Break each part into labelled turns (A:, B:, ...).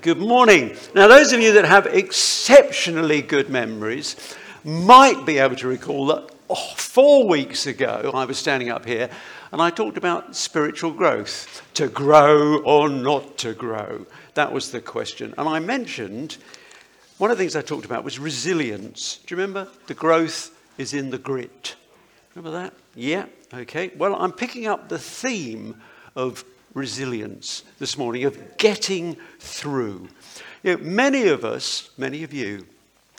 A: Good morning. Now, those of you that have exceptionally good memories might be able to recall that oh, four weeks ago I was standing up here and I talked about spiritual growth to grow or not to grow. That was the question. And I mentioned one of the things I talked about was resilience. Do you remember? The growth is in the grit. Remember that? Yeah, okay. Well, I'm picking up the theme of resilience this morning, of getting through. You know, many of us, many of you,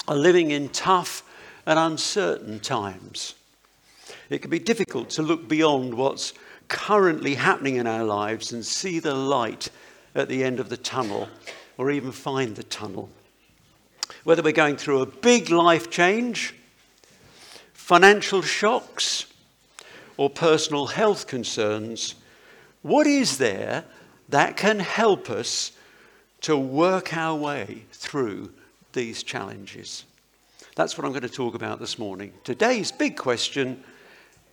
A: are living in tough and uncertain times. It can be difficult to look beyond what's currently happening in our lives and see the light at the end of the tunnel or even find the tunnel. Whether we're going through a big life change, financial shocks, or personal health concerns, what is there that can help us to work our way through these challenges? That's what I'm going to talk about this morning. Today's big question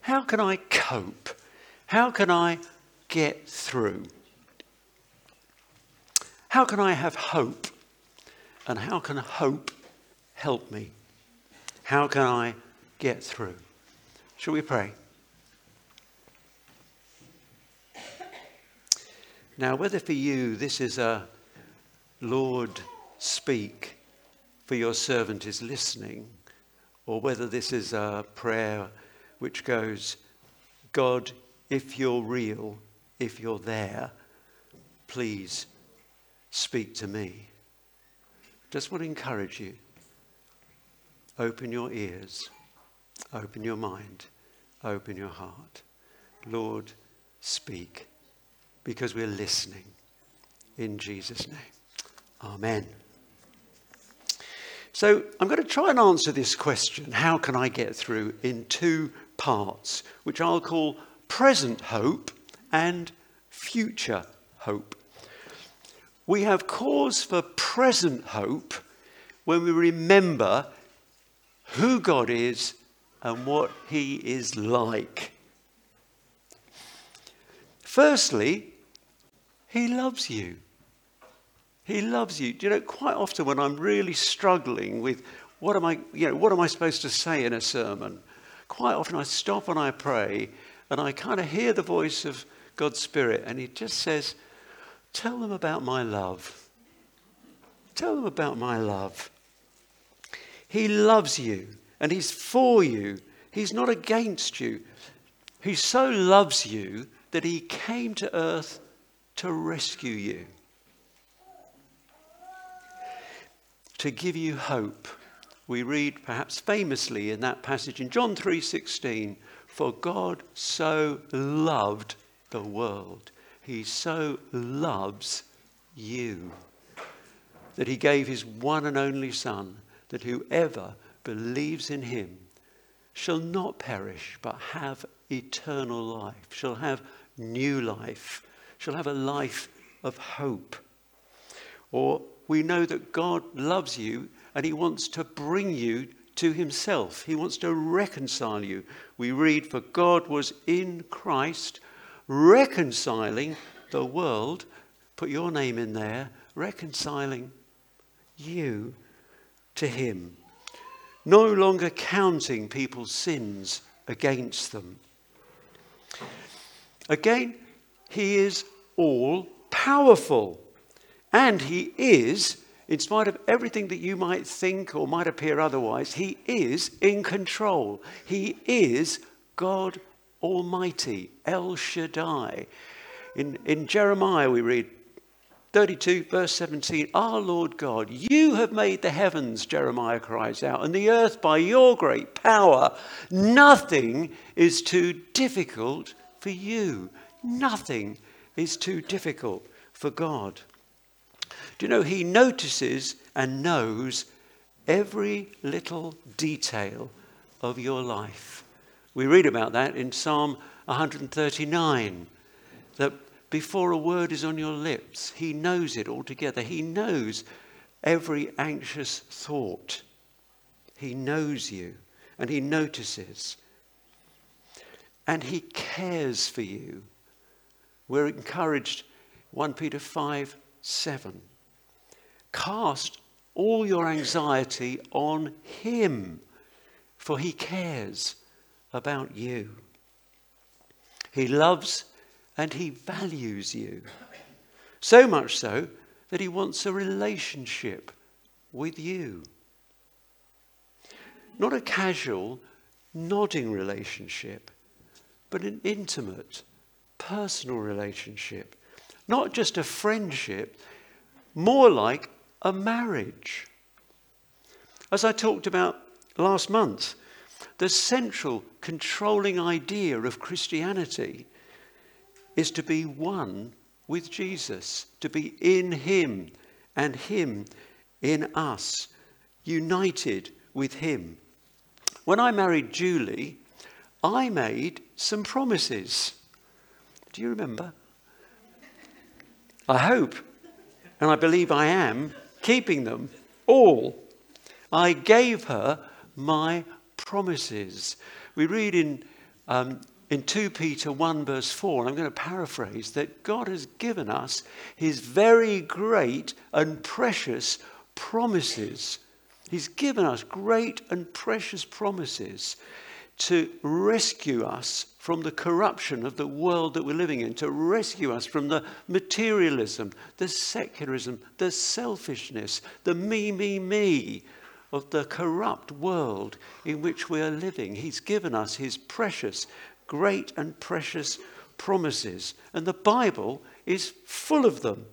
A: how can I cope? How can I get through? How can I have hope? And how can hope help me? How can I get through? Shall we pray? Now, whether for you this is a Lord, speak, for your servant is listening, or whether this is a prayer which goes, God, if you're real, if you're there, please speak to me. Just want to encourage you. Open your ears, open your mind, open your heart. Lord, speak because we're listening. In Jesus' name. Amen. So I'm going to try and answer this question how can I get through in two parts, which I'll call present hope and future hope. We have cause for present hope when we remember who God is and what He is like. Firstly, he loves you. He loves you. You know, quite often when I'm really struggling with what am I, you know, what am I supposed to say in a sermon, quite often I stop and I pray and I kind of hear the voice of God's Spirit and He just says, Tell them about my love. Tell them about my love. He loves you and He's for you. He's not against you. He so loves you that He came to earth to rescue you, to give you hope. We read perhaps famously in that passage in John 3:16, for God so loved the world. He so loves you that he gave his one and only son that whoever believes in him shall not perish but have eternal life, shall have new life shall have a life of hope. Or we know that God loves you and he wants to bring you to himself. He wants to reconcile you. We read, For God was in Christ reconciling the world. Put your name in there, reconciling you to him. No longer counting people's sins against them. Again, he is all powerful. And He is, in spite of everything that you might think or might appear otherwise, He is in control. He is God Almighty, El Shaddai. In, in Jeremiah, we read 32, verse 17 Our Lord God, you have made the heavens, Jeremiah cries out, and the earth by your great power. Nothing is too difficult for you. Nothing is too difficult for God. Do you know, He notices and knows every little detail of your life. We read about that in Psalm 139 that before a word is on your lips, He knows it altogether. He knows every anxious thought. He knows you and He notices. And He cares for you we're encouraged, 1 Peter 5 7. Cast all your anxiety on Him, for He cares about you. He loves and He values you. So much so that He wants a relationship with you. Not a casual, nodding relationship, but an intimate, personal relationship. Not just a friendship, more like a marriage. As I talked about last month, the central controlling idea of Christianity is to be one with Jesus, to be in Him and Him in us, united with Him. When I married Julie, I made some promises. Do you remember? I hope, and I believe I am, keeping them all. I gave her my promises. We read in, um, in 2 Peter 1, verse 4, and I'm going to paraphrase, that God has given us his very great and precious promises. He's given us great and precious promises to rescue us from the corruption of the world that we're living in, to rescue us from the materialism, the secularism, the selfishness, the me, me, me of the corrupt world in which we are living. He's given us his precious, great and precious promises. And the Bible is full of them.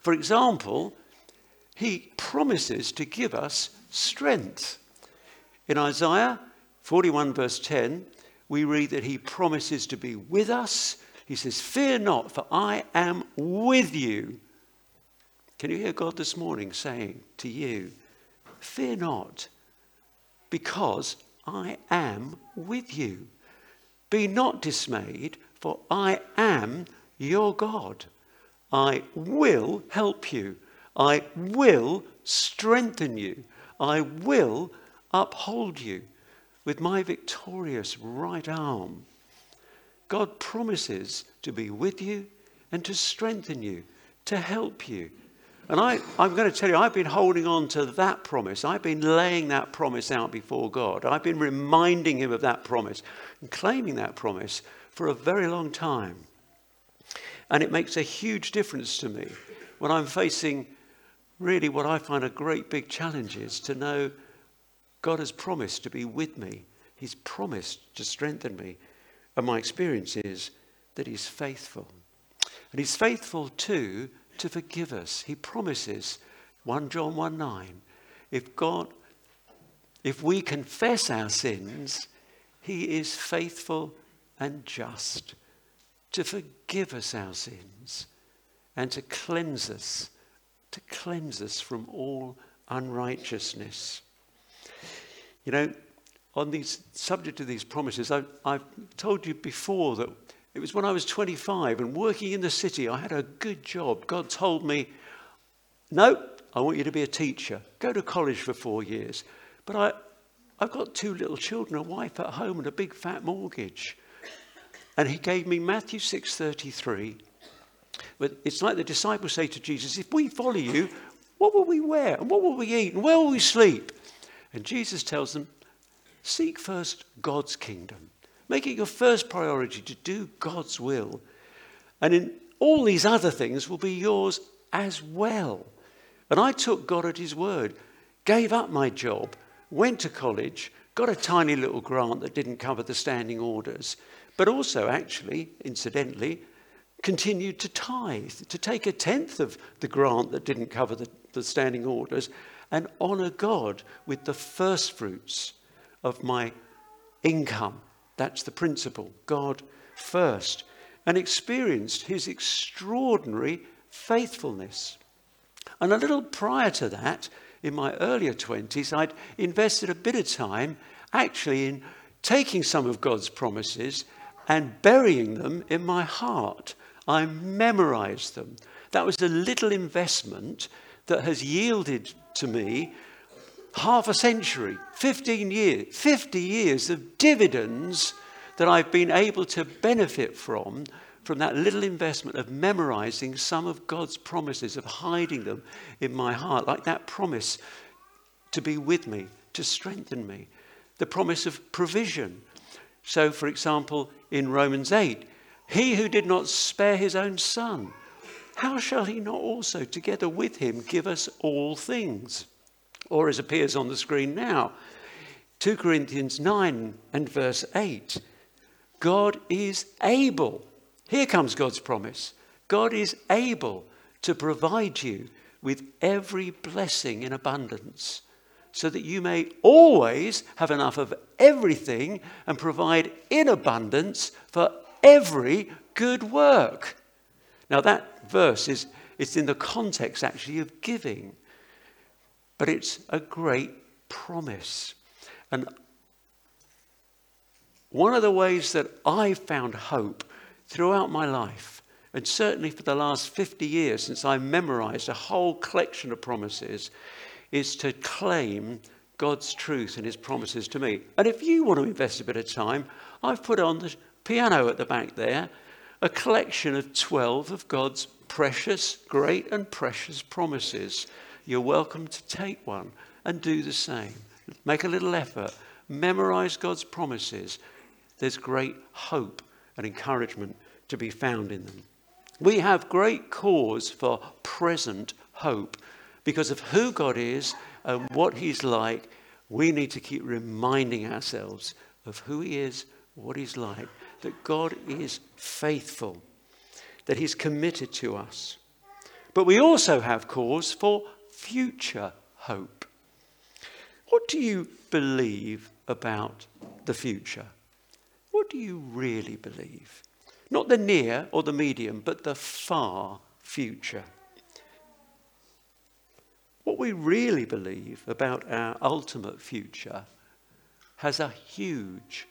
A: For example, he promises to give us strength. In Isaiah 41, verse 10, we read that he promises to be with us. He says, Fear not, for I am with you. Can you hear God this morning saying to you, Fear not, because I am with you. Be not dismayed, for I am your God. I will help you. I will strengthen you. I will uphold you with my victorious right arm. God promises to be with you and to strengthen you, to help you. And I, I'm going to tell you, I've been holding on to that promise. I've been laying that promise out before God. I've been reminding Him of that promise and claiming that promise for a very long time. And it makes a huge difference to me when I'm facing really what I find a great big challenge is to know God has promised to be with me. He's promised to strengthen me. And my experience is that He's faithful. And He's faithful too to forgive us. He promises, 1 John 1 9, if God, if we confess our sins, He is faithful and just to forgive us our sins and to cleanse us to cleanse us from all unrighteousness. You know, on the subject of these promises, I, I've told you before that it was when I was 25 and working in the city, I had a good job. God told me, No, I want you to be a teacher. Go to college for four years. But I, I've got two little children, a wife at home, and a big fat mortgage. And he gave me Matthew 6:33 but it's like the disciples say to Jesus, If we follow you, what will we wear? And what will we eat? And where will we sleep? And Jesus tells them, Seek first God's kingdom. Make it your first priority to do God's will. And in all these other things will be yours as well. And I took God at his word, gave up my job, went to college, got a tiny little grant that didn't cover the standing orders, but also, actually, incidentally, continued to tithe, to take a tenth of the grant that didn't cover the, the standing orders, and honour God with the first fruits of my income. That's the principle. God first. And experienced his extraordinary faithfulness. And a little prior to that, in my earlier 20s, I'd invested a bit of time actually in taking some of God's promises and burying them in my heart I memorized them. That was a little investment that has yielded to me half a century, 15 years, 50 years of dividends that I've been able to benefit from from that little investment of memorizing some of God's promises, of hiding them in my heart, like that promise to be with me, to strengthen me, the promise of provision. So, for example, in Romans 8, he who did not spare his own son, how shall he not also, together with him, give us all things? Or, as appears on the screen now, 2 Corinthians 9 and verse 8 God is able. Here comes God's promise. God is able to provide you with every blessing in abundance so that you may always have enough of everything and provide in abundance for every good work. Now, that verse is it's in the context actually of giving, but it's a great promise. And one of the ways that I found hope throughout my life, and certainly for the last 50 years since I memorized a whole collection of promises, is to claim God's truth and his promises to me. And if you want to invest a bit of time, I've put on the piano at the back there a collection of 12 of God's precious, great, and precious promises. You're welcome to take one and do the same. Make a little effort. Memorize God's promises. There's great hope and encouragement to be found in them. We have great cause for present hope because of who God is and what He's like, we need to keep reminding ourselves of who He is, what He's like, that God is faithful, that He's committed to us. But we also have cause for future hope. What do you believe about the future? What do you really believe? Not the near or the medium, but the far future. What we really believe about our ultimate future has a huge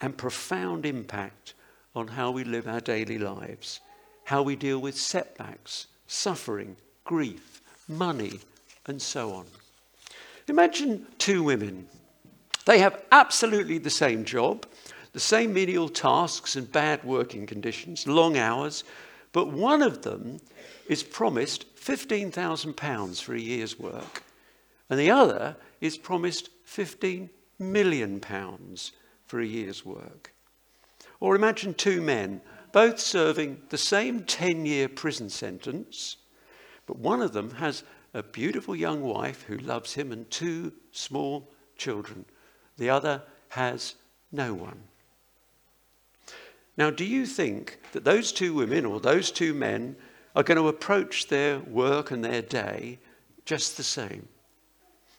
A: and profound impact on how we live our daily lives, how we deal with setbacks, suffering, grief, money, and so on. Imagine two women. They have absolutely the same job, the same menial tasks and bad working conditions, long hours, but one of them is promised £15,000 for a year's work, and the other is promised £15 million for a year's work. Or imagine two men, both serving the same 10 year prison sentence, but one of them has a beautiful young wife who loves him and two small children. The other has no one. Now, do you think that those two women or those two men are going to approach their work and their day just the same?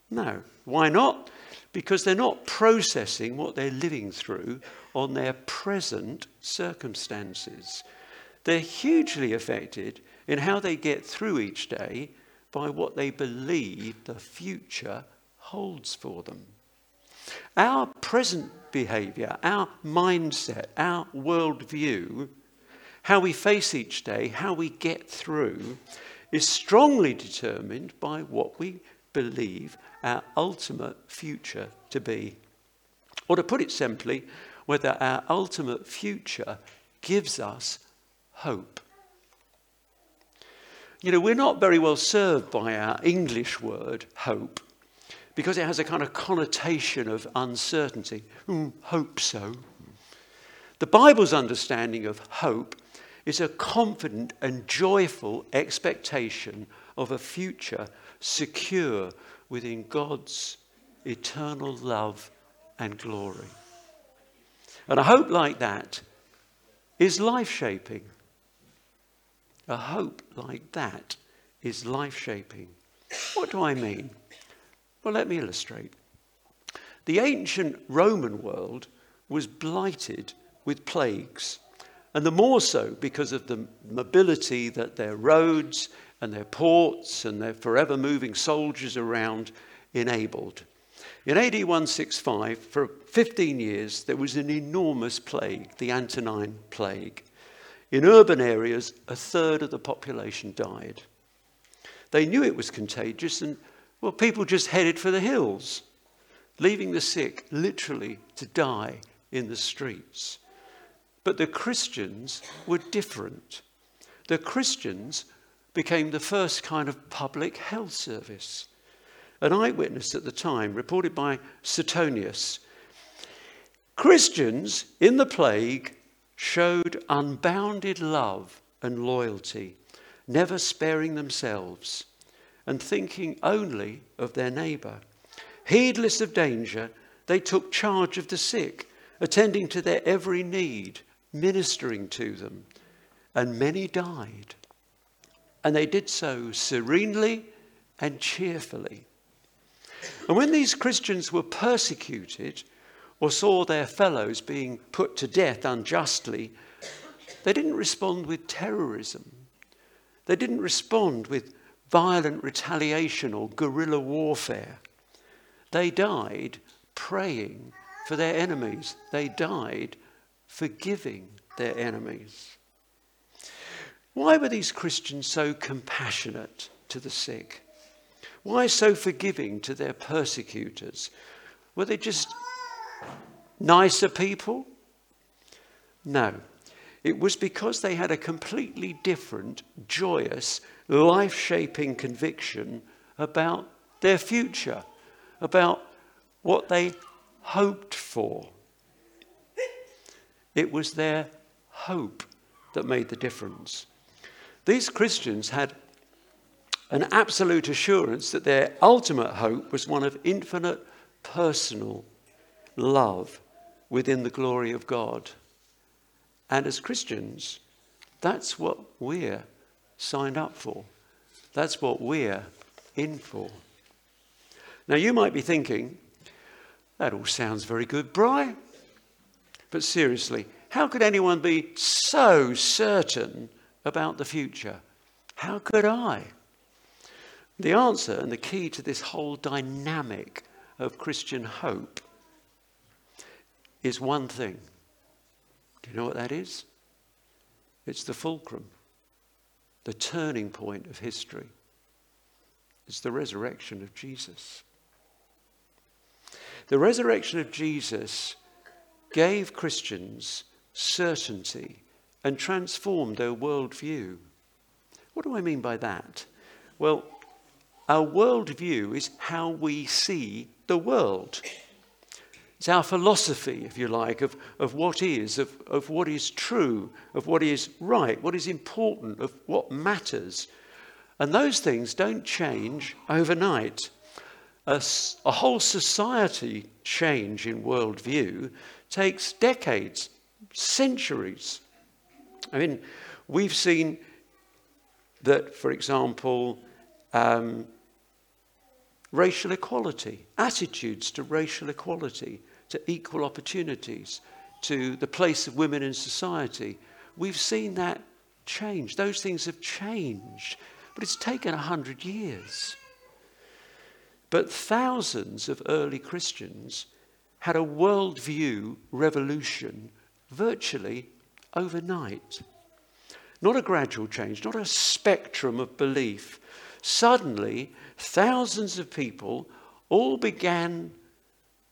A: No. Why not? Because they're not processing what they're living through on their present circumstances. They're hugely affected in how they get through each day by what they believe the future holds for them. Our present behavior, our mindset, our worldview how we face each day, how we get through, is strongly determined by what we believe our ultimate future to be. Or to put it simply, whether our ultimate future gives us hope. You know, we're not very well served by our English word hope because it has a kind of connotation of uncertainty. Mm, hope so. The Bible's understanding of hope is a confident and joyful expectation of a future secure within God's eternal love and glory. And a hope like that is life shaping. A hope like that is life shaping. What do I mean? Well, let me illustrate. The ancient Roman world was blighted with plagues and the more so because of the mobility that their roads and their ports and their forever moving soldiers around enabled. In AD 165, for 15 years, there was an enormous plague, the Antonine Plague. In urban areas, a third of the population died. They knew it was contagious, and well, people just headed for the hills, leaving the sick literally to die in the streets. But the Christians were different. The Christians became the first kind of public health service. An eyewitness at the time, reported by Suetonius, Christians in the plague showed unbounded love and loyalty, never sparing themselves and thinking only of their neighbour. Heedless of danger, they took charge of the sick, attending to their every need, ministering to them, and many died. And they did so serenely and cheerfully. And when these Christians were persecuted or saw their fellows being put to death unjustly, they didn't respond with terrorism. They didn't respond with violent retaliation or guerrilla warfare. They died praying for their enemies. They died forgiving their enemies. Why were these Christians so compassionate to the sick? Why so forgiving to their persecutors? Were they just nicer people? No. It was because they had a completely different, joyous, life shaping conviction about their future, about what they hoped for. It was their hope that made the difference. These Christians had an absolute assurance that their ultimate hope was one of infinite personal love within the glory of God. And as Christians, that's what we're signed up for. That's what we're in for. Now, you might be thinking, that all sounds very good, Bry. But seriously, how could anyone be so certain about the future? How could I? The answer and the key to this whole dynamic of Christian hope is one thing. Do you know what that is? It's the fulcrum the turning point of history. It's the resurrection of Jesus. The resurrection of Jesus gave Christians certainty and transformed their worldview. What do I mean by that? Well, our worldview is how we see the world. It's our philosophy, if you like, of, of what is, of, of what is true, of what is right, what is important, of what matters. And those things don't change overnight. A, a whole society change in worldview takes decades, centuries. I mean, we've seen that, for example, um, racial equality, attitudes to racial equality to equal opportunities, to the place of women in society. We've seen that change. Those things have changed, but it's taken a hundred years. But thousands of early Christians had a worldview revolution virtually overnight. Not a gradual change, not a spectrum of belief. Suddenly, thousands of people all began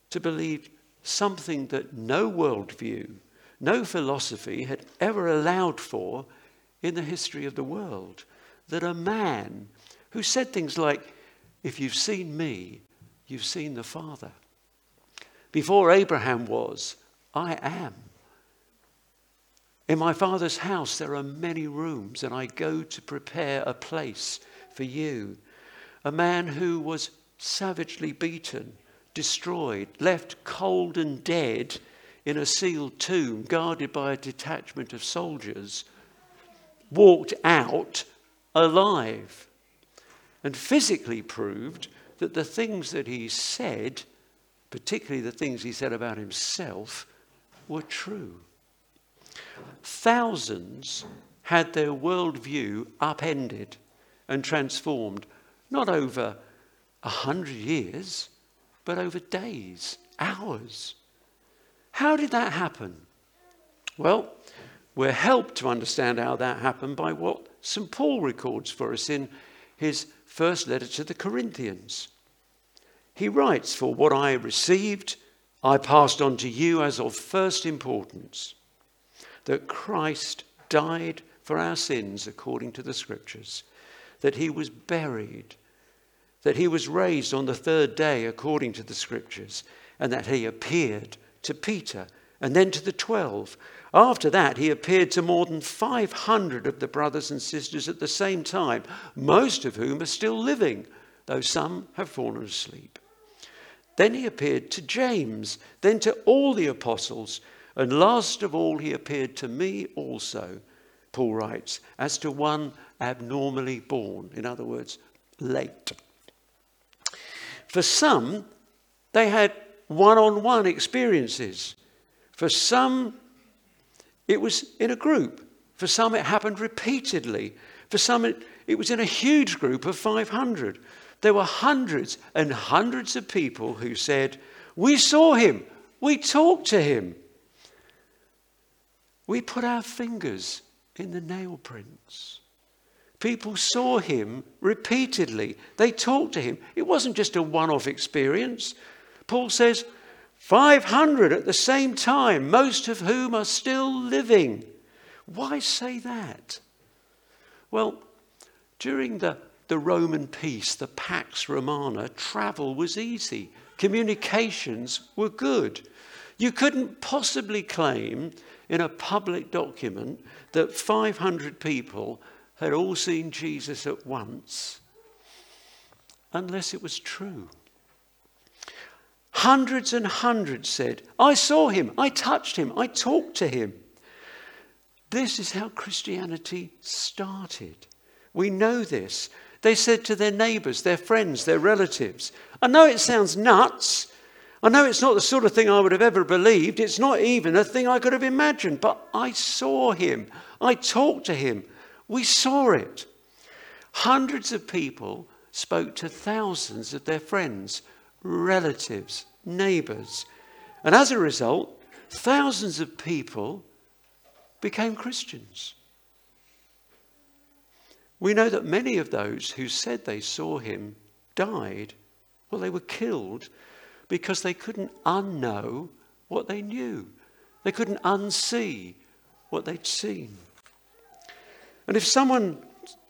A: to believe something that no worldview, no philosophy had ever allowed for in the history of the world. That a man who said things like, If you've seen me, you've seen the Father. Before Abraham was, I am. In my Father's house there are many rooms, and I go to prepare a place for you. A man who was savagely beaten destroyed, left cold and dead in a sealed tomb guarded by a detachment of soldiers, walked out alive and physically proved that the things that he said, particularly the things he said about himself, were true. Thousands had their worldview upended and transformed, not over a hundred years, but over days, hours. How did that happen? Well, we're helped to understand how that happened by what St. Paul records for us in his first letter to the Corinthians. He writes, For what I received, I passed on to you as of first importance that Christ died for our sins according to the scriptures, that he was buried, that he was raised on the third day according to the scriptures, and that he appeared to Peter and then to the twelve. After that, he appeared to more than 500 of the brothers and sisters at the same time, most of whom are still living, though some have fallen asleep. Then he appeared to James, then to all the apostles, and last of all, he appeared to me also, Paul writes, as to one abnormally born, in other words, late. For some, they had one on one experiences. For some, it was in a group. For some, it happened repeatedly. For some, it, it was in a huge group of 500. There were hundreds and hundreds of people who said, We saw him, we talked to him, we put our fingers in the nail prints. People saw him repeatedly. They talked to him. It wasn't just a one off experience. Paul says 500 at the same time, most of whom are still living. Why say that? Well, during the, the Roman peace, the Pax Romana, travel was easy, communications were good. You couldn't possibly claim in a public document that 500 people had all seen Jesus at once unless it was true. Hundreds and hundreds said, I saw him, I touched him, I talked to him. This is how Christianity started. We know this. They said to their neighbors, their friends, their relatives, I know it sounds nuts, I know it's not the sort of thing I would have ever believed. It's not even a thing I could have imagined, but I saw him. I talked to him. We saw it. Hundreds of people spoke to thousands of their friends, relatives, neighbors. And as a result, thousands of people became Christians. We know that many of those who said they saw him died. Well, they were killed because they couldn't unknow what they knew. They couldn't unsee what they'd seen. And if someone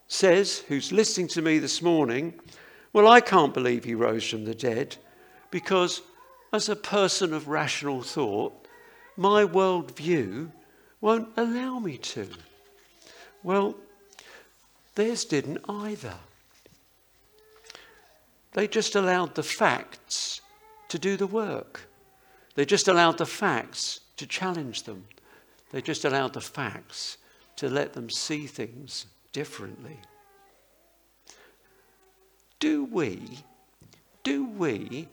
A: says, who's listening to me this morning, well, I can't believe he rose from the dead because, as a person of rational thought, my worldview won't allow me to. Well, theirs didn't either. They just allowed the facts to do the work. They just allowed the facts to challenge them. They just allowed the facts to let them see things differently. Do we, do we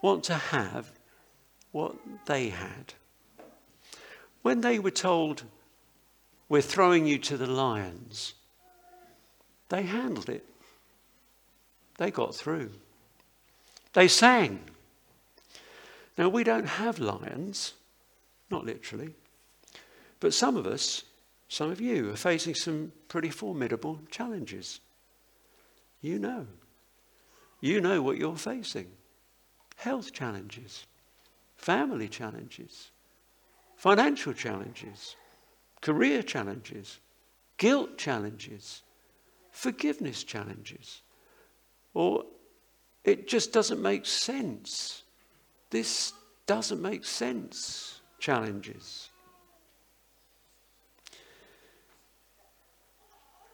A: want to have what they had? When they were told, We're throwing you to the lions, they handled it. They got through. They sang. Now, we don't have lions, not literally, but some of us, some of you, are facing some pretty formidable challenges. You know. You know what you're facing health challenges, family challenges, financial challenges, career challenges, guilt challenges, forgiveness challenges, or it just doesn't make sense. This doesn't make sense. Challenges.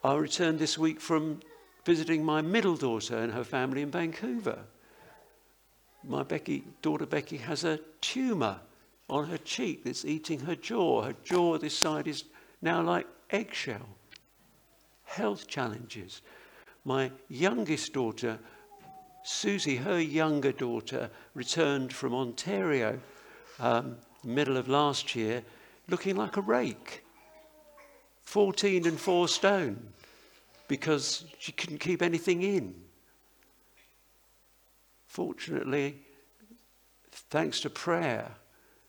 A: I returned this week from visiting my middle daughter and her family in Vancouver. My Becky, daughter Becky has a tumour on her cheek that's eating her jaw. Her jaw this side is now like eggshell. Health challenges. My youngest daughter Susie, her younger daughter, returned from Ontario um, middle of last year looking like a rake, 14 and 4 stone, because she couldn't keep anything in. Fortunately, thanks to prayer,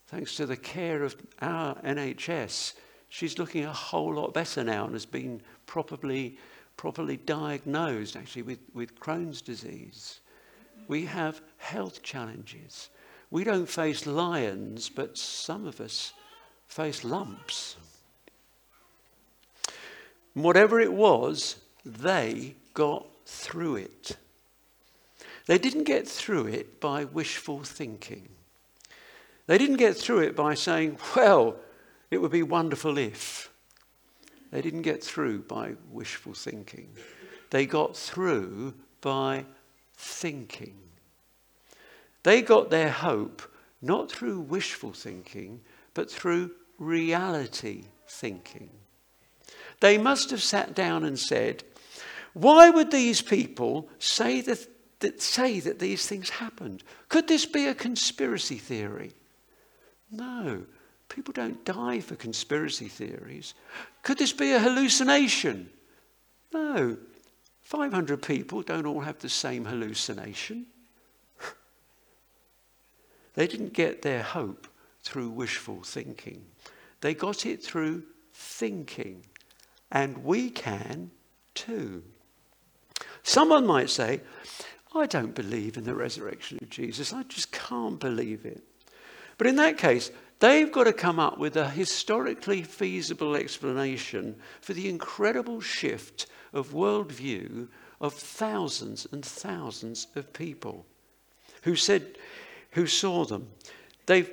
A: thanks to the care of our NHS, she's looking a whole lot better now and has been properly, properly diagnosed actually with, with Crohn's disease. We have health challenges. We don't face lions, but some of us face lumps. Whatever it was, they got through it. They didn't get through it by wishful thinking. They didn't get through it by saying, well, it would be wonderful if. They didn't get through by wishful thinking. They got through by thinking. They got their hope not through wishful thinking, but through reality thinking. They must have sat down and said, Why would these people say that, that, say that these things happened? Could this be a conspiracy theory? No, people don't die for conspiracy theories. Could this be a hallucination? No, 500 people don't all have the same hallucination. they didn't get their hope through wishful thinking, they got it through thinking. And we can too. Someone might say, I don't believe in the resurrection of Jesus. I just can't believe it. But in that case, they've got to come up with a historically feasible explanation for the incredible shift of worldview of thousands and thousands of people who said, who saw them. They've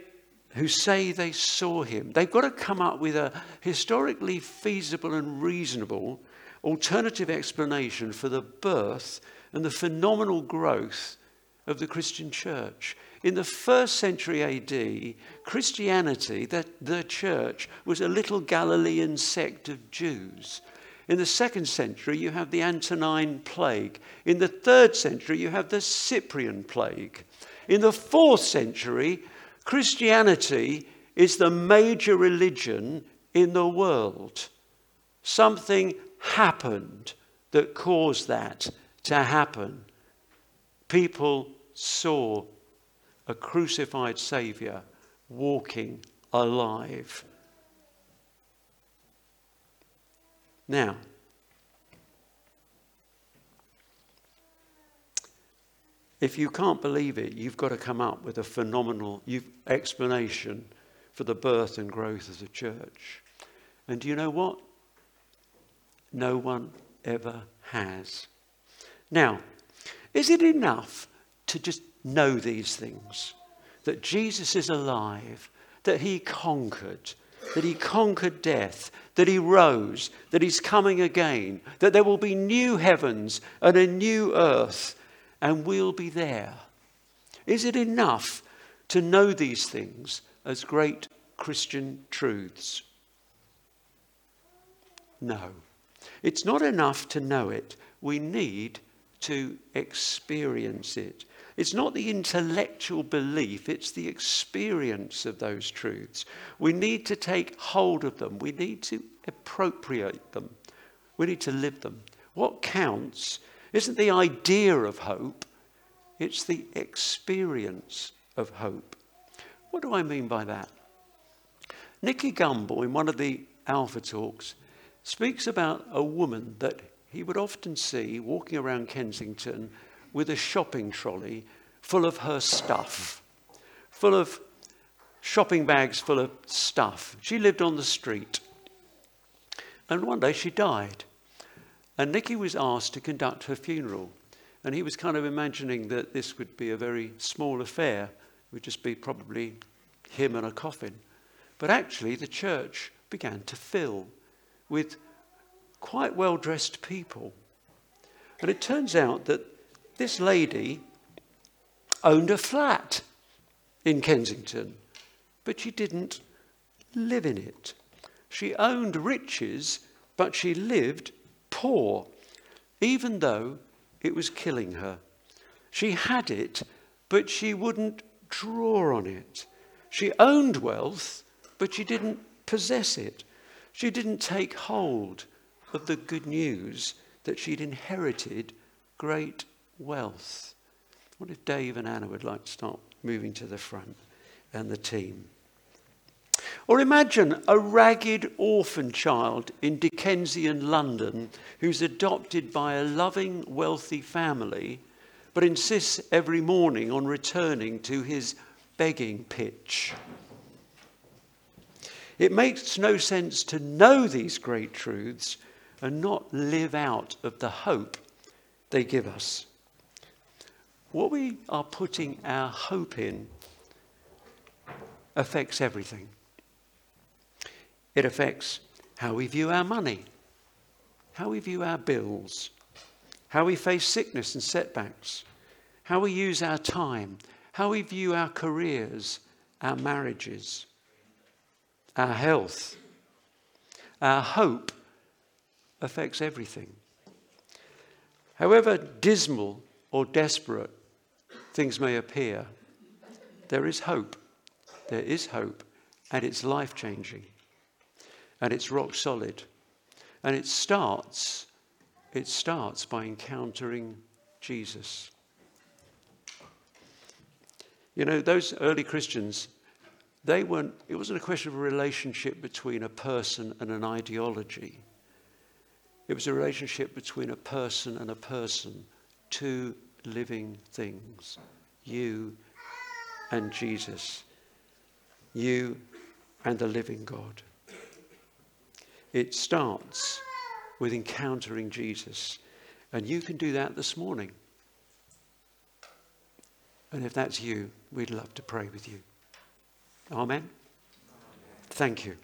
A: who say they saw him. They've got to come up with a historically feasible and reasonable alternative explanation for the birth and the phenomenal growth of the Christian church. In the first century AD, Christianity, the, the church, was a little Galilean sect of Jews. In the second century, you have the Antonine plague. In the third century, you have the Cyprian plague. In the fourth century, Christianity is the major religion in the world. Something happened that caused that to happen. People saw a crucified Savior walking alive. Now, If you can't believe it, you've got to come up with a phenomenal explanation for the birth and growth of the church. And do you know what? No one ever has. Now, is it enough to just know these things? That Jesus is alive, that he conquered, that he conquered death, that he rose, that he's coming again, that there will be new heavens and a new earth and we'll be there. Is it enough to know these things as great Christian truths? No. It's not enough to know it. We need to experience it. It's not the intellectual belief, it's the experience of those truths. We need to take hold of them, we need to appropriate them, we need to live them. What counts isn't the idea of hope, it's the experience of hope. What do I mean by that? Nicky Gumbel, in one of the Alpha talks, speaks about a woman that he would often see walking around Kensington with a shopping trolley full of her stuff, full of shopping bags full of stuff. She lived on the street. And one day she died. And Nicky was asked to conduct her funeral. And he was kind of imagining that this would be a very small affair. It would just be probably him and a coffin. But actually, the church began to fill with quite well dressed people. And it turns out that this lady owned a flat in Kensington, but she didn't live in it. She owned riches, but she lived poor, even though it was killing her. She had it, but she wouldn't draw on it. She owned wealth, but she didn't possess it. She didn't take hold of the good news that she'd inherited great wealth. What if Dave and Anna would like to start moving to the front and the team? Or imagine a ragged orphan child in Dickensian London who's adopted by a loving, wealthy family, but insists every morning on returning to his begging pitch. It makes no sense to know these great truths and not live out of the hope they give us. What we are putting our hope in affects everything. It affects how we view our money, how we view our bills, how we face sickness and setbacks, how we use our time, how we view our careers, our marriages, our health. Our hope affects everything. However dismal or desperate things may appear, there is hope. There is hope, and it's life changing, and it's rock solid. And it starts, it starts by encountering Jesus. You know, those early Christians, they weren't, it wasn't a question of a relationship between a person and an ideology. It was a relationship between a person and a person, two living things, you and Jesus, you and the living God. It starts with encountering Jesus, and you can do that this morning. And if that's you, we'd love to pray with you. Amen? Thank you.